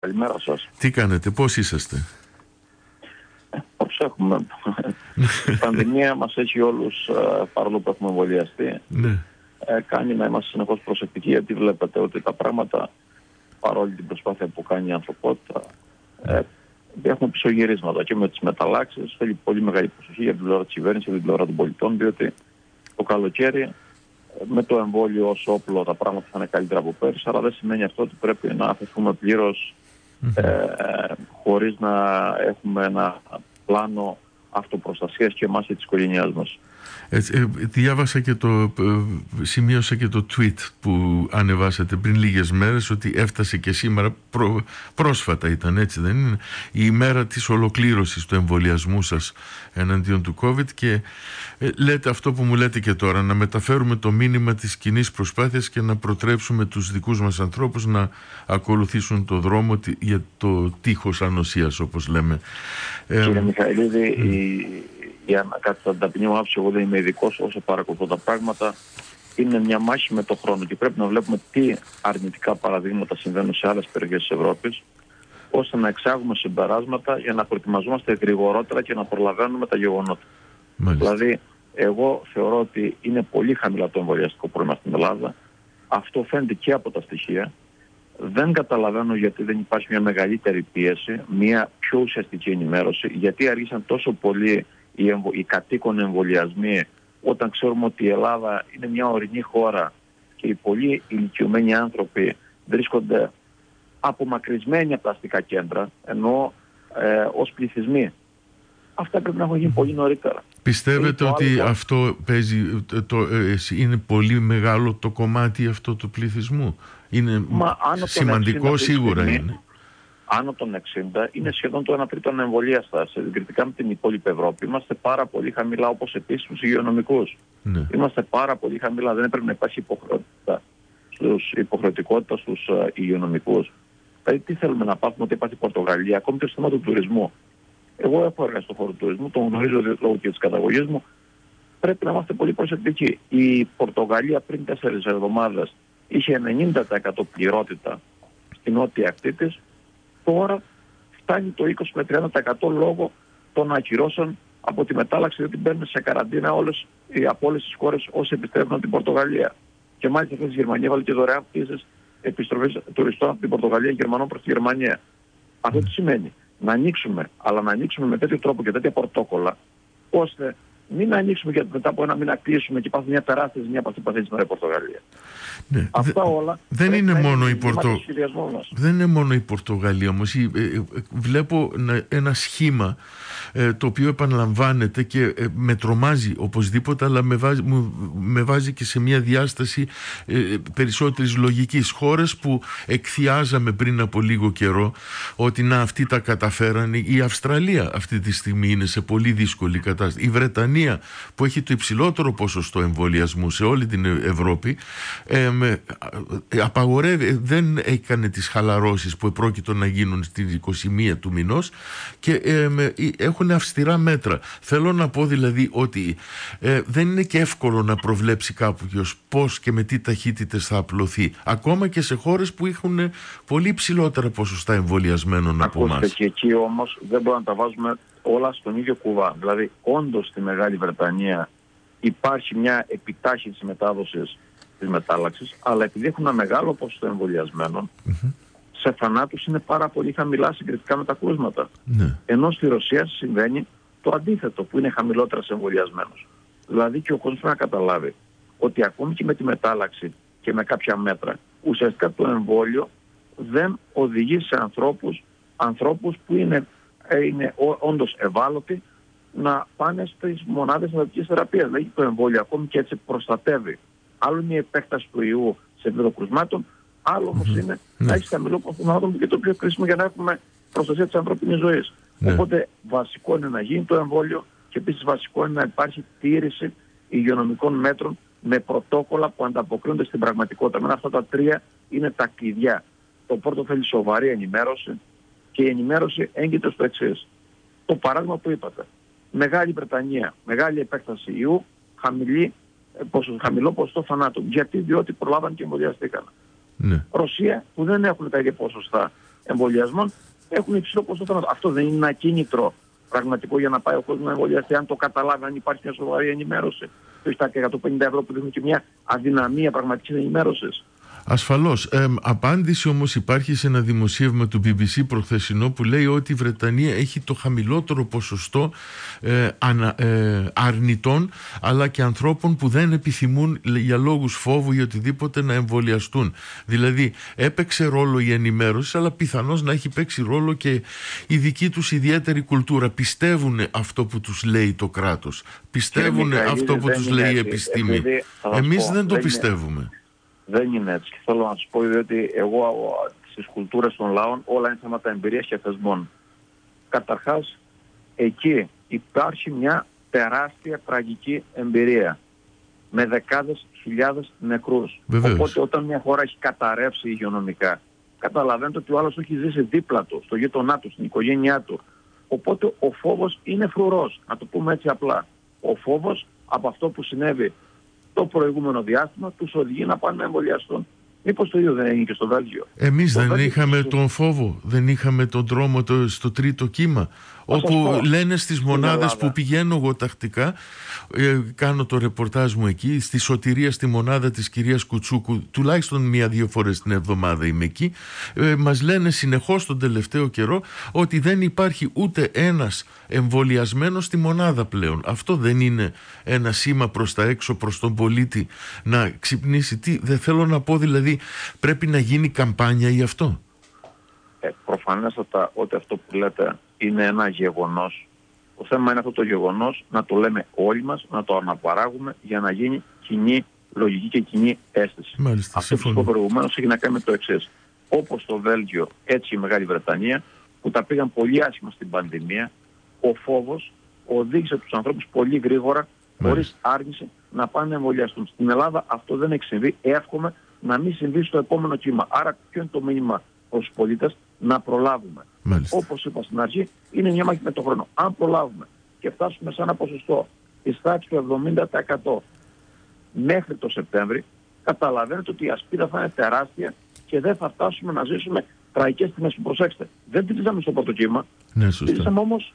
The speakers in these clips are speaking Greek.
Καλημέρα σας. Τι κάνετε, πώς είσαστε; Ε, πώς έχουμε. Η πανδημία μας έχει όλους, ε, παρόλο που έχουμε εμβολιαστεί, Ναι. ε, κάνει να είμαστε συνεχώς προσεκτικοί γιατί βλέπετε ότι τα πράγματα, παρόλη την προσπάθεια που κάνει η ανθρωπότητα, ε, έχουμε πισωγυρίσματα και με τις μεταλλάξεις θέλει πολύ μεγάλη προσοχή για την πλευρά της κυβέρνησης και την πλευρά των πολιτών διότι το καλοκαίρι ε, με το εμβόλιο ως όπλο τα πράγματα θα είναι καλύτερα από πέρυσι αλλά δεν σημαίνει αυτό ότι πρέπει να αφαιθούμε πλήρως ε, χωρίς να έχουμε ένα πλάνο αυτοπροστασίας και εμάς και της οικογένειάς μας. Έτσι, ε, διάβασα και το, ε, σημείωσα και το tweet που ανεβάσατε πριν λίγες μέρες ότι έφτασε και σήμερα, προ- πρόσφατα ήταν έτσι δεν είναι, η ημέρα της ολοκλήρωσης του εμβολιασμού σας εναντίον του COVID και ε, λέτε αυτό που μου λέτε και τώρα, να μεταφέρουμε το μήνυμα της κοινής προσπάθειας και να προτρέψουμε τους δικούς μας ανθρώπους να ακολουθήσουν το δρόμο τη- για το τείχος ανοσίας όπως λέμε. Ε, Κύριε Μιχαηλίδη, η, για να κατά την ταπεινή μου άποψη, εγώ δεν είμαι ειδικός όσο παρακολουθώ τα πράγματα. Είναι μια μάχη με το χρόνο και πρέπει να βλέπουμε τι αρνητικά παραδείγματα συμβαίνουν σε άλλες περιοχές της Ευρώπης, ώστε να εξάγουμε συμπεράσματα για να προετοιμαζόμαστε γρηγορότερα και να προλαβαίνουμε τα γεγονότα. μάλιστα. Δηλαδή, εγώ θεωρώ ότι είναι πολύ χαμηλά το εμβολιαστικό πρόβλημα στην Ελλάδα. Αυτό φαίνεται και από τα στοιχεία. Δεν καταλαβαίνω γιατί δεν υπάρχει μια μεγαλύτερη πίεση, μια πιο ουσιαστική ενημέρωση, γιατί αργήσαν τόσο πολύ οι, εμβο... οι κατοίκων εμβολιασμοί όταν ξέρουμε ότι η Ελλάδα είναι μια ορεινή χώρα και οι πολύ ηλικιωμένοι άνθρωποι βρίσκονται απομακρυσμένοι από τα αστικά κέντρα, ενώ ε, ως πληθυσμοί. Αυτά πρέπει να έχουν γίνει πολύ νωρίτερα. Πιστεύετε το ότι άλλο- αυτό παίζει, το, το- ε, είναι πολύ μεγάλο το κομμάτι αυτό του πληθυσμού; Είναι Μα άνω των 60 σημαντικό αυτή τη σίγουρα στιγμή, είναι. Άνω των 60 είναι σχεδόν το 1 τρίτο εμβολίαστα. Συγκριτικά με την υπόλοιπη Ευρώπη είμαστε πάρα πολύ χαμηλά όπως επίσης στους υγειονομικούς. Ναι. Είμαστε πάρα πολύ χαμηλά. Δεν έπρεπε να υπάρχει υποχρεωτικότητα στους, υποχρεωτικότητα στους ε, υγειονομικούς. Δηλαδή τι θέλουμε να πάθουμε ότι υπάρχει η Πορτογαλία, ακόμη και στο θέμα του τουρισμού. Εγώ έχω έργα στον χώρο του τουρισμού, τον γνωρίζω δι- λόγω και της καταγωγής μου. Πρέπει να είμαστε πολύ προσεκτικοί. Η Πορτογαλία πριν 4 εβδομάδες είχε 90% πληρότητα στην νότια ακτή της. Τώρα φτάνει το 20 με 30% λόγω των ακυρώσεων από τη μετάλλαξη διότι μπαίνουν σε καραντίνα όλες, οι, από όλες τις χώρες όσοι επιστρέφουν από την Πορτογαλία. Και μάλιστα χθες η Γερμανία έβαλε και δωρεάν πτήσεις επιστροφής τουριστών από την Πορτογαλία Γερμανών προς τη Γερμανία. Αυτό τι σημαίνει; Να ανοίξουμε, αλλά να ανοίξουμε με τέτοιο τρόπο και τέτοια πρωτόκολλα, ώστε μην ανοίξουμε και μετά από ένα μήνα κλείσουμε και υπάρχει μια τεράστια ζημιά από αυτή που παθαίνει σήμερα η Πορτογαλία. ναι. Αυτά Δε- όλα δεν πρέπει είναι να μόνο η μήνυμα Πορτο- του σχεδιασμού μας. Δεν είναι μόνο η Πορτογαλία όμως. Η- ε, ε, Βλέπω να- ένα σχήμα ε, το οποίο επαναλαμβάνεται και ε, με τρομάζει οπωσδήποτε αλλά με βάζει, μου- με βάζει και σε μια διάσταση ε, περισσότερης λογικής. Χώρες που εκθιάζαμε πριν από λίγο καιρό ότι να αυτοί τα καταφέρανε. Η Αυστραλία αυτή τη στιγμή είναι σε πολύ δύσκολη κατάσταση. Η Βρετανία που έχει το υψηλότερο ποσοστό εμβολιασμού σε όλη την Ευρώπη ε, με- ε, απαγορεύει, δεν έκανε τις χαλαρώσεις που επρόκειτο να γίνουν στις 21 του μηνός και ε, με- ε, έχουν αυστηρά μέτρα. Θέλω να πω δηλαδή ότι ε, δεν είναι και εύκολο να προβλέψει κάποιος πώς και με τι ταχύτητες θα απλωθεί. Ακόμα και σε χώρες που έχουν πολύ ψηλότερα ποσοστά εμβολιασμένων από Ακούστε εμάς. και εκεί όμως δεν μπορούμε να τα βάζουμε όλα στον ίδιο κουβά. Δηλαδή όντως στη Μεγάλη Βρετανία υπάρχει μια επιτάχυνση μετάδοσης της μετάλλαξης, αλλά επειδή έχουν ένα μεγάλο ποσοστό εμβολιασμένων, σε θανάτους είναι πάρα πολύ χαμηλά συγκριτικά με τα κρούσματα. Ναι. Ενώ στη Ρωσία συμβαίνει το αντίθετο, που είναι χαμηλότερα σε εμβολιασμένους. Δηλαδή και ο κόσμος πρέπει να καταλάβει ότι ακόμη και με τη μετάλλαξη και με κάποια μέτρα, ουσιαστικά το εμβόλιο δεν οδηγεί σε ανθρώπους, ανθρώπους που είναι, ε, είναι ο- όντως ευάλωτοι να πάνε στις μονάδες μεταδοτικής θεραπείας. Δηλαδή το εμβόλιο ακόμη και έτσι προστατεύει. Άλλο είναι η επέκταση του ιού σε επίπεδο κρουσμάτων, άλλο όμως είναι να έχεις χαμηλό ποσοστό και το πιο κρίσιμο για να έχουμε προστασία της ανθρώπινης ζωής. Ναι. Οπότε βασικό είναι να γίνει το εμβόλιο και επίσης βασικό είναι να υπάρχει τήρηση υγειονομικών μέτρων με πρωτόκολλα που ανταποκρίνονται στην πραγματικότητα. Με αυτά τα τρία είναι τα κλειδιά. Το πρώτο θέλει σοβαρή ενημέρωση και η ενημέρωση έγκυται στο εξής. Το παράδειγμα που είπατε. Μεγάλη Βρετανία, μεγάλη επέκταση ιού, χαμηλή, ε, ποσο- χαμηλό ποσοστό θανάτων. Γιατί, διότι προλάβαν και εμβολιαστήκαν. Ναι. Ρωσία που δεν έχουν τα ίδια ποσοστά εμβολιασμών έχουν υψηλό ποσοστό Αυτό δεν είναι ένα κίνητρο πραγματικό για να πάει ο κόσμος να εμβολιαστεί, αν το καταλάβει, αν υπάρχει μια σοβαρή ενημέρωση. Και όχι τα 150 ευρώ που δίνουν και μια αδυναμία πραγματικής ενημέρωσης. Ασφαλώς. Ε, απάντηση όμως υπάρχει σε ένα δημοσίευμα του BBC προχθεσινό που λέει ότι η Βρετανία έχει το χαμηλότερο ποσοστό ε, ανα, ε, αρνητών αλλά και ανθρώπων που δεν επιθυμούν για λόγους φόβου ή οτιδήποτε να εμβολιαστούν. Δηλαδή έπαιξε ρόλο η ενημέρωση αλλά πιθανώς να έχει παίξει ρόλο και η δική τους ιδιαίτερη κουλτούρα. Πιστεύουν αυτό που τους λέει το κράτος. Πιστεύουν αυτό που τους λέει η επιστήμη. Εμείς δεν το πιστεύουμε. Δεν είναι έτσι. Και θέλω να σου πω ότι εγώ στις κουλτούρες των λαών όλα είναι θέματα εμπειρίας και θεσμών. Καταρχάς, εκεί υπάρχει μια τεράστια τραγική εμπειρία με δεκάδες χιλιάδες νεκρούς. Βεβαίως. Οπότε όταν μια χώρα έχει καταρρεύσει υγειονομικά, καταλαβαίνετε ότι ο άλλος το έχει ζήσει δίπλα του, στο γείτονά του, στην οικογένειά του. Οπότε ο φόβος είναι φρουρός, να το πούμε έτσι απλά. Ο φόβος από αυτό που συνέβη το προηγούμενο διάστημα τους οδηγεί να πάνε να εμβολιαστούν. Μήπως το ίδιο δεν έγινε και στο Βέλγιο. Εμείς δεν είχαμε τον φόβο, δεν είχαμε τον τρόμο το, στο τρίτο κύμα όπου λένε στις μονάδες που πηγαίνω εγώ τακτικά ε, κάνω το ρεπορτάζ μου εκεί στη σωτηρία στη μονάδα της κυρίας Κουτσούκου τουλάχιστον μία-δύο φορές την εβδομάδα είμαι εκεί ε, μας λένε συνεχώς τον τελευταίο καιρό ότι δεν υπάρχει ούτε ένας εμβολιασμένος στη μονάδα πλέον. Αυτό δεν είναι ένα σήμα προς τα έξω προς τον πολίτη να ξυπνήσει. Τι δεν θέλω να πω δηλαδή πρέπει να γίνει καμπάνια γι' αυτό; Ε, προφανέστατα ότι αυτό που λέτε είναι ένα γεγονός. Το θέμα είναι αυτό το γεγονός να το λέμε όλοι μας, να το αναπαράγουμε για να γίνει κοινή λογική και κοινή αίσθηση. Μάλιστα, αυτό που είπα προηγουμένως έχει να κάνει με το εξής. Όπως το Βέλγιο, έτσι η Μεγάλη Βρετανία, που τα πήγαν πολύ άσχημα στην πανδημία, ο φόβος οδήγησε τους ανθρώπους πολύ γρήγορα, χωρίς άρνηση, να πάνε να εμβολιαστούν. Στην Ελλάδα αυτό δεν έχει συμβεί. Εύχομαι να μην συμβεί στο επόμενο κύμα. Άρα ποιο είναι το μήνυμα προς τους πολίτες; Να προλάβουμε. Μάλιστα. Όπως είπα στην αρχή, είναι μια μάχη με τον χρόνο. Αν προλάβουμε και φτάσουμε σε ένα ποσοστό της τάξης του 70% μέχρι το Σεπτέμβρη, καταλαβαίνετε ότι η ασπίδα θα είναι τεράστια και δεν θα φτάσουμε να ζήσουμε τραγικές τιμές που προσέξτε. Δεν την ζήσαμε στο πρώτο κύμα, ναι, την ζήσαμε όμως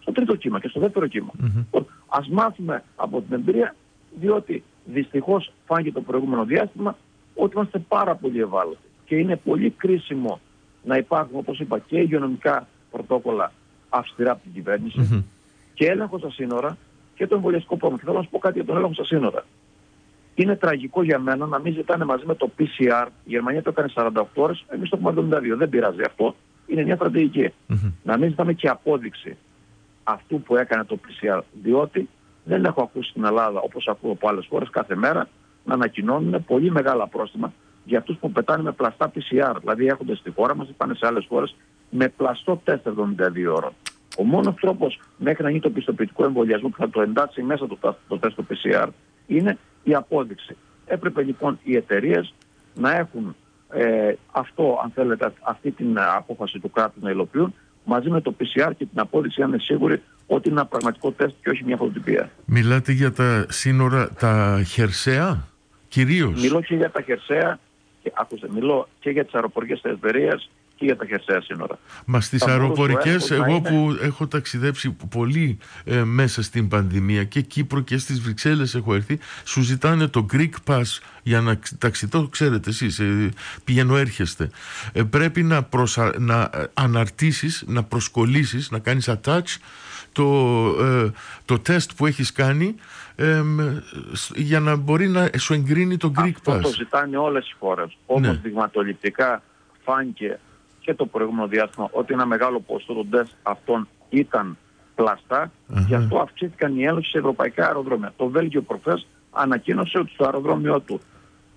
στο τρίτο κύμα και στο δεύτερο κύμα. Mm-hmm. Ας μάθουμε από την εμπειρία, διότι δυστυχώς φάνηκε το προηγούμενο διάστημα ότι είμαστε πάρα πολύ ευάλωτοι και είναι πολύ κρίσιμο να υπάρχουν, όπως είπα, και υγειονομικά πρωτόκολλα αυστηρά από την κυβέρνηση και έλεγχο στα σύνορα και το εμβολιαστικό πρόγραμμα. Και θέλω να σου πω κάτι για τον έλεγχο στα σύνορα. Είναι τραγικό για μένα να μην ζητάνε μαζί με το PCR. Η Γερμανία το έκανε 48 ώρες, εμείς το έχουμε 72. Δεν πειράζει αυτό. Είναι μια στρατηγική. Να μην ζητάμε και απόδειξη αυτού που έκανε το PCR. Διότι δεν έχω ακούσει στην Ελλάδα, όπως ακούω από άλλες χώρες, κάθε μέρα να ανακοινώνουν πολύ μεγάλα πρόστιμα για αυτούς που πετάνε με πλαστά PCR. Δηλαδή έρχονται στη χώρα μας ή πάνε σε άλλες χώρες με πλαστό τεστ 72 ώρων. Ο μόνος τρόπος μέχρι να γίνει το πιστοποιητικό εμβολιασμό που θα το εντάξει μέσα το, το τεστ το PCR είναι η απόδειξη. Έπρεπε λοιπόν οι εταιρείες να έχουν ε, αυτό, αν θέλετε, αυτή την απόφαση του κράτους να υλοποιούν μαζί με το PCR και την απόδειξη να είναι σίγουροι ότι είναι ένα πραγματικό τεστ και όχι μια φωτοτυπία. Μιλάτε για τα σύνορα, τα χερσαία κυρίως; Μιλώ και για τα χερσαία και άκουσε, μιλώ και για τις αεροπορικές εταιρείες και για τα χερσαία σύνορα. Μα στις αεροπορικές, εγώ που έχω ταξιδέψει πολύ ε, μέσα στην πανδημία και Κύπρο και στις Βρυξέλλες έχω έρθει, σου ζητάνε το Greek Pass για να ταξιδέψει, ξέρετε εσείς, ε, πηγαίνω έρχεστε. Ε, πρέπει να, προσα... να αναρτήσεις, να προσκολήσεις, να κάνεις attach το, ε, το τεστ που έχεις κάνει για να μπορεί να σου εγκρίνει το Greek Αυτό Pass. το ζητάνε όλες οι χώρες. Όμως ναι. δειγματοληπτικά φάνηκε και το προηγούμενο διάστημα ότι ένα μεγάλο ποσοστό των τεστ αυτών ήταν πλαστά. Uh-huh. Γι' αυτό αυξήθηκαν οι έλεγχοι σε ευρωπαϊκά αεροδρόμια. Το Βέλγιο προχθές ανακοίνωσε ότι στο αεροδρόμιο του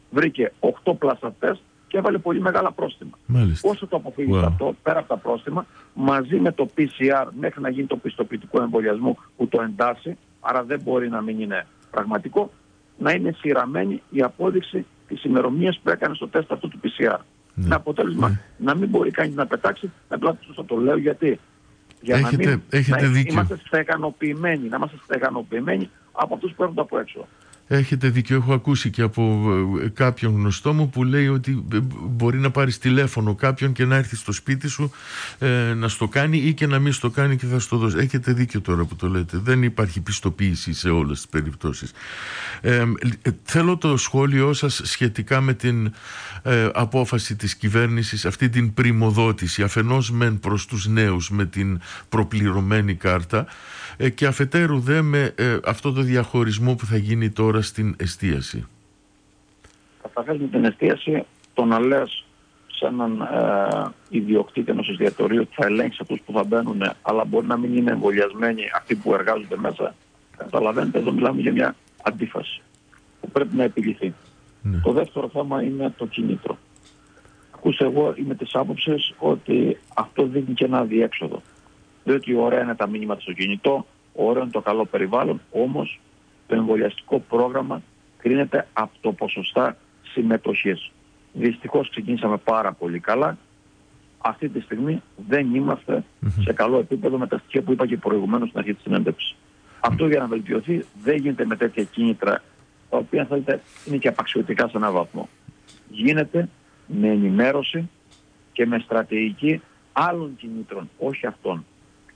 βρήκε 8 πλαστά τεστ και έβαλε πολύ μεγάλα πρόστιμα. Μάλιστα. Όσο το αποφύγεις wow. αυτό, πέρα από τα πρόστιμα, μαζί με το PCR μέχρι να γίνει το πιστοποιητικό εμβολιασμό που το εντάσσει, άρα δεν μπορεί να μην είναι πραγματικό, να είναι σειραμένη η απόδειξη της ημερομηνίας που έκανε στο τεστ αυτό του PCR. Ναι. Με αποτέλεσμα ναι. να μην μπορεί κανείς να πετάξει, απλά σωστά το λέω γιατί. Για έχετε, να μην έχετε να δίκιο. είμαστε στεγανοποιημένοι, να είμαστε στεγανοποιημένοι από αυτούς που έρχονται από έξω. Έχετε δίκιο. Έχω ακούσει και από ε, κάποιον γνωστό μου που λέει ότι ε, μπορεί να πάρεις τηλέφωνο κάποιον και να έρθει στο σπίτι σου ε, να στο κάνει ή και να μην στο κάνει και θα στο δώσει. Έχετε δίκιο τώρα που το λέτε. Δεν υπάρχει πιστοποίηση σε όλες τις περιπτώσεις. Ε, θέλω το σχόλιο σας σχετικά με την απόφαση της κυβέρνησης, αυτή την πρημοδότηση αφενός μεν προς τους νέους με την προπληρωμένη κάρτα ε, και αφετέρου δε με ε, αυτό το διαχωρισμό που θα γίνει τώρα στην εστίαση. Καταρχάς με την εστίαση το να λες σε έναν ε, ιδιοκτήτη ενός εστιατορίου ότι θα ελέγξει αυτούς που θα μπαίνουν αλλά μπορεί να μην είναι εμβολιασμένοι αυτοί που εργάζονται μέσα. Καταλαβαίνετε, εδώ μιλάμε για μια αντίφαση που πρέπει να επιληθεί. Ναι. Το δεύτερο θέμα είναι το κινήτρο. Ακούστε, εγώ είμαι της άποψης ότι αυτό δείχνει και ένα διέξοδο διότι ωραία είναι τα μήνυματα στο κινητό, ωραίο είναι το καλό περιβάλλον, όμως το εμβολιαστικό πρόγραμμα κρίνεται από το ποσοστά συμμετοχής. Δυστυχώς ξεκίνησαμε πάρα πολύ καλά. Αυτή τη στιγμή δεν ειμαστε σε καλό επίπεδο με τα στοιχεία που είπα και προηγουμένως στην αρχή της συνέντευξης. Αυτό για να βελτιωθεί δεν γίνεται με τέτοια κίνητρα τα οποία θέλετε είναι και απαξιωτικά σε έναν βαθμό. Γίνεται με ενημέρωση και με στρατηγική άλλων κινήτρων, όχι αυτών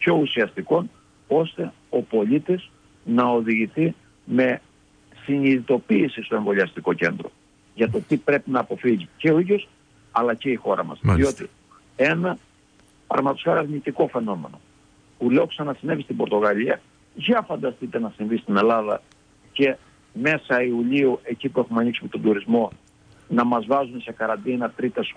πιο ουσιαστικών ώστε ο πολίτης να οδηγηθεί με συνειδητοποίηση στο εμβολιαστικό κέντρο για το τι πρέπει να αποφύγει και ο ίδιος αλλά και η χώρα μας. Διότι ένα παραδείγματος αρνητικό φαινόμενο που λέω ξανασυνέβη στην Πορτογαλία για φανταστείτε να συμβεί στην Ελλάδα και μέσα Ιουλίου εκεί που έχουμε ανοίξει με τον τουρισμό να μας βάζουν σε καραντίνα τρίτες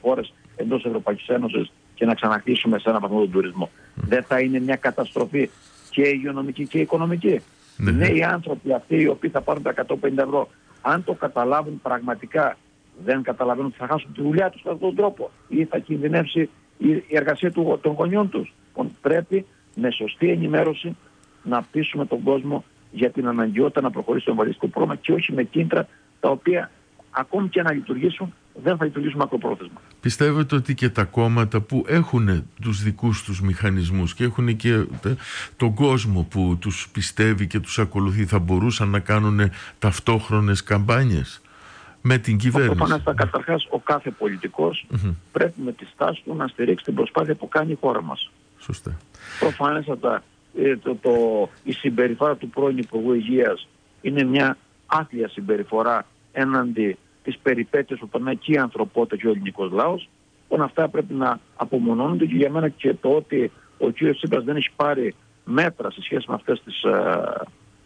χώρες εντός Ευρωπαϊκής Ένωσης και να ξαναχτίσουμε σε ένα βαθμό τον τουρισμό. Δεν θα είναι μια καταστροφή και υγειονομική και οικονομική. Ναι. ναι. Οι άνθρωποι αυτοί οι οποίοι θα πάρουν τα 150 ευρώ, αν το καταλάβουν πραγματικά, δεν καταλαβαίνουν ότι θα χάσουν τη δουλειά τους με αυτόν τον τρόπο ή θα κινδυνεύσει η εργασία του, των γονιών τους. Λοιπόν, πρέπει με σωστή ενημέρωση να πείσουμε τον κόσμο για την αναγκαιότητα να προχωρήσει το εμβολιαστικό πρόγραμμα και όχι με κίνητρα τα οποία ακόμη και να λειτουργήσουν δεν θα λειτουργήσουν μακροπρόθεσμα. Πιστεύετε ότι και τα κόμματα που έχουν τους δικούς τους μηχανισμούς και έχουν και τον κόσμο που τους πιστεύει και τους ακολουθεί θα μπορούσαν να κάνουν ταυτόχρονες καμπάνιες με την κυβέρνηση; Προφανέστα καταρχάς ο κάθε πρέπει με τη στάση του να στηρίξει την προσπάθεια που κάνει η χώρα μας. Σωστά. Προφανέστατα ε, το, το, η συμπεριφορά του πρώην Υπουργού Υγείας είναι μια άθλια συμπεριφορά έναντι τις περιπέτειες που περνάει και η ανθρωπότητα και ο ελληνικός λαός. Όλα αυτά πρέπει να απομονώνονται και για μένα και το ότι ο κ. Τσίπρας δεν έχει πάρει μέτρα σε σχέση με αυτές τις ε,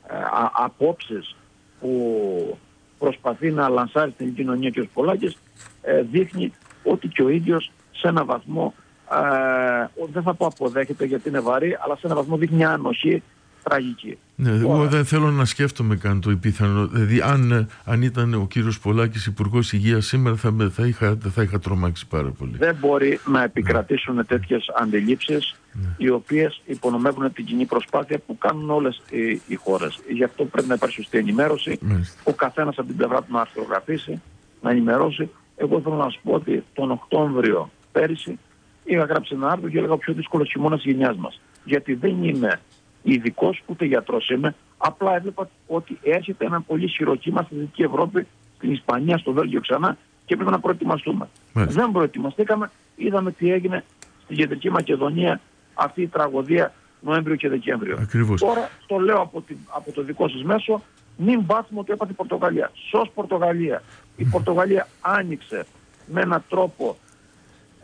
ε, απόψεις που προσπαθεί να λανσάρει την κοινωνία και ο Πολάκης ε, δείχνει ότι και ο ίδιος σε ένα βαθμό ε, δεν θα πω αποδέχεται γιατί είναι βαρύ αλλά σε ένα βαθμό δείχνει μια ανοχή τραγική. Ναι, εγώ δεν θέλω να σκέφτομαι καν το επιθανό. Δηλαδή, αν, αν ήταν ο κύριος Πολάκης υπουργός Υγείας σήμερα, θα, θα, είχα, θα είχα τρομάξει πάρα πολύ. Δεν μπορεί να επικρατήσουν ναι. τέτοιες αντιλήψεις ναι. οι οποίες υπονομεύουν την κοινή προσπάθεια που κάνουν όλες οι, οι χώρες. Γι' αυτό πρέπει να υπάρχει σωστή ενημέρωση. Ο καθένας από την πλευρά του να αρθρογραφήσει, να ενημερώσει. Εγώ θέλω να σου πω ότι τον Οκτώβριο πέρυσι είχα γράψει ένα άρθρο και έλεγα ο πιο δύσκολος χειμώνας τη γενιάς μας. Γιατί δεν είμαι ειδικός, ούτε γιατρός είμαι. Απλά έβλεπα ότι έρχεται ένα πολύ ισχυρό κύμα στη Δυτική Ευρώπη, στην Ισπανία, στο Βέλγιο ξανά και πρέπει να προετοιμαστούμε. Δεν προετοιμαστήκαμε, είδαμε τι έγινε στην Κεντρική Μακεδονία αυτή η τραγωδία Νοέμβριο και Δεκέμβριο. Ακριβώς. Τώρα το λέω από, την, από το δικό σας μέσο, μην βάθουμε ότι έπαθε η Πορτογαλία. Σως Πορτογαλία. Η Πορτογαλία άνοιξε με έναν τρόπο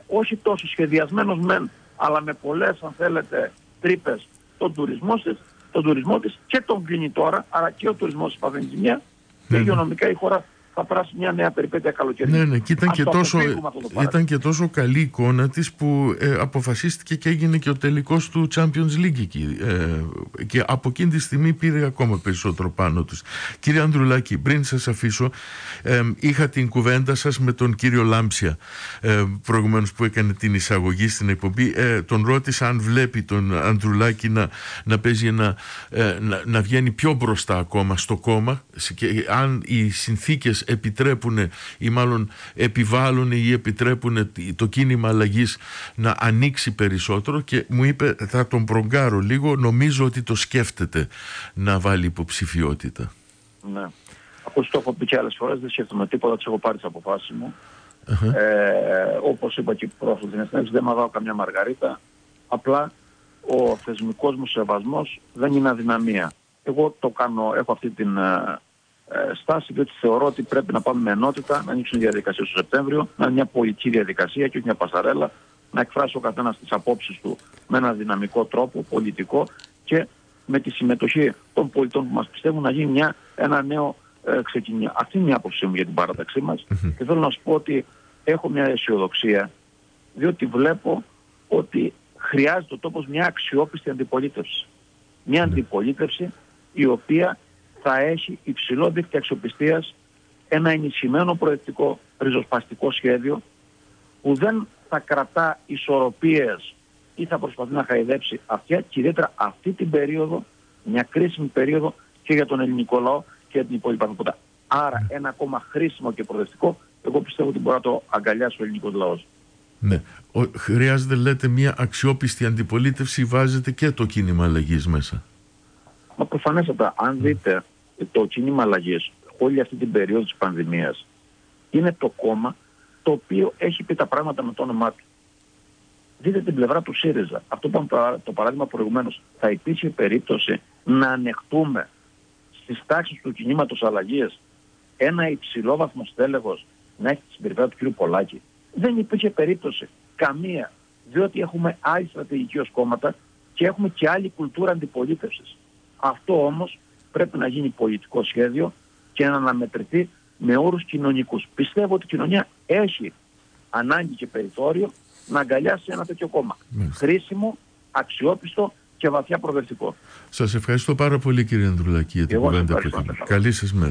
όχι τόσο σχεδιασμένος μεν, αλλά με πολλές αν θέλετε τρύπες τον τουρισμό της, τον τουρισμό της και τον κλείνει τώρα, άρα και ο τουρισμός της παθαίνει ζημιά και ναι, ναι. υγειονομικά η χώρα θα περάσει μια νέα περιπέτεια καλοκαιρινή. Ναι, ναι, και ήταν, και τόσο, ήταν και τόσο καλή εικόνα της που ε, αποφασίστηκε και έγινε και ο τελικός του Champions League εκεί. Ε, και από εκείνη τη στιγμή πήρε ακόμα περισσότερο πάνω τους. Κύριε Ανδρουλάκη, πριν σας αφήσω, ε, είχα την κουβέντα σας με τον κύριο Λάμψια, ε, προηγουμένως που έκανε την εισαγωγή στην εκπομπή. Ε, τον ρώτησα αν βλέπει τον Ανδρουλάκη να, να παίζει ένα, ε, να, να βγαίνει πιο μπροστά ακόμα στο κόμμα και αν οι συνθήκες επιτρέπουν ή μάλλον επιβάλλουν ή επιτρέπουν το κίνημα αλλαγής να ανοίξει περισσότερο και μου είπε θα τον προγκάρω λίγο νομίζω ότι το σκέφτεται να βάλει υποψηφιότητα. Ναι. Ακούστε το έχω πει και άλλες φορές, δεν σκέφτομαι τίποτα, τις έχω πάρει τις αποφάσεις μου. Ε, όπως είπα και πρόσφατα στην εθνική, δεν μαγάω καμιά μαργαρίτα. Απλά ο θεσμικός μου σεβασμός δεν είναι αδυναμία. Εγώ το κάνω, έχω αυτή την ε, ε, στάση, διότι θεωρώ ότι πρέπει να πάμε με ενότητα, να ανοίξουν διαδικασία στο Σεπτέμβριο, να είναι μια πολιτική διαδικασία και όχι μια πασαρέλα, να εκφράσει ο καθένας τις απόψεις του με ένα δυναμικό τρόπο, πολιτικό και με τη συμμετοχή των πολιτών που μας πιστεύουν να γίνει μια, ένα νέο ε, ξεκινήμα. Αυτή είναι η άποψή μου για την παράταξή μας. Και θέλω να σου πω ότι έχω μια αισιοδοξία, διότι βλέπω ότι χρειάζεται ο τόπος μια αξιόπιστη αντιπολίτευση. Μια αντιπολίτευση η οποία θα έχει υψηλό δίκτυο αξιοπιστίας, ένα ενισχυμένο προεκτικό ριζοσπαστικό σχέδιο που δεν θα κρατά ισορροπίες ή θα προσπαθεί να χαϊδέψει αυτή και ιδιαίτερα αυτή την περίοδο, μια κρίσιμη περίοδο και για τον ελληνικό λαό και για την υπόλοιπη ανθρωπότητα. Άρα ένα ακόμα χρήσιμο και προοδευτικό, εγώ πιστεύω ότι μπορεί να το αγκαλιάσει ο ελληνικός λαός. Ναι. Ο, χρειάζεται λέτε μια αξιόπιστη αντιπολίτευση, βάζετε και το κίνημα αλλαγής μέσα. Μα προφανέστατα, αν δείτε το κίνημα αλλαγής όλη αυτή την περίοδο της πανδημίας είναι το κόμμα το οποίο έχει πει τα πράγματα με το όνομά του. Δείτε την πλευρά του ΣΥΡΙΖΑ. Αυτό που είπαμε το παράδειγμα προηγουμένως. Θα υπήρχε περίπτωση να ανεχτούμε στις τάξεις του κινήματος αλλαγής ένα υψηλό βαθμό στέλεχος να έχει τη συμπεριφορά του κ. Πολάκη. Δεν υπήρχε περίπτωση. Καμία. Διότι έχουμε άλλη στρατηγική ως κόμματα και έχουμε και άλλη κουλτούρα αντιπολίτευσης. Αυτό όμως πρέπει να γίνει πολιτικό σχέδιο και να αναμετρηθεί με όρους κοινωνικούς. Πιστεύω ότι η κοινωνία έχει ανάγκη και περιθώριο να αγκαλιάσει ένα τέτοιο κόμμα. Χρήσιμο, αξιόπιστο και βαθιά προοδευτικό. Σας ευχαριστώ πάρα πολύ κύριε Ανδρουλάκη για την κουβέντα που Καλή σας μέρα.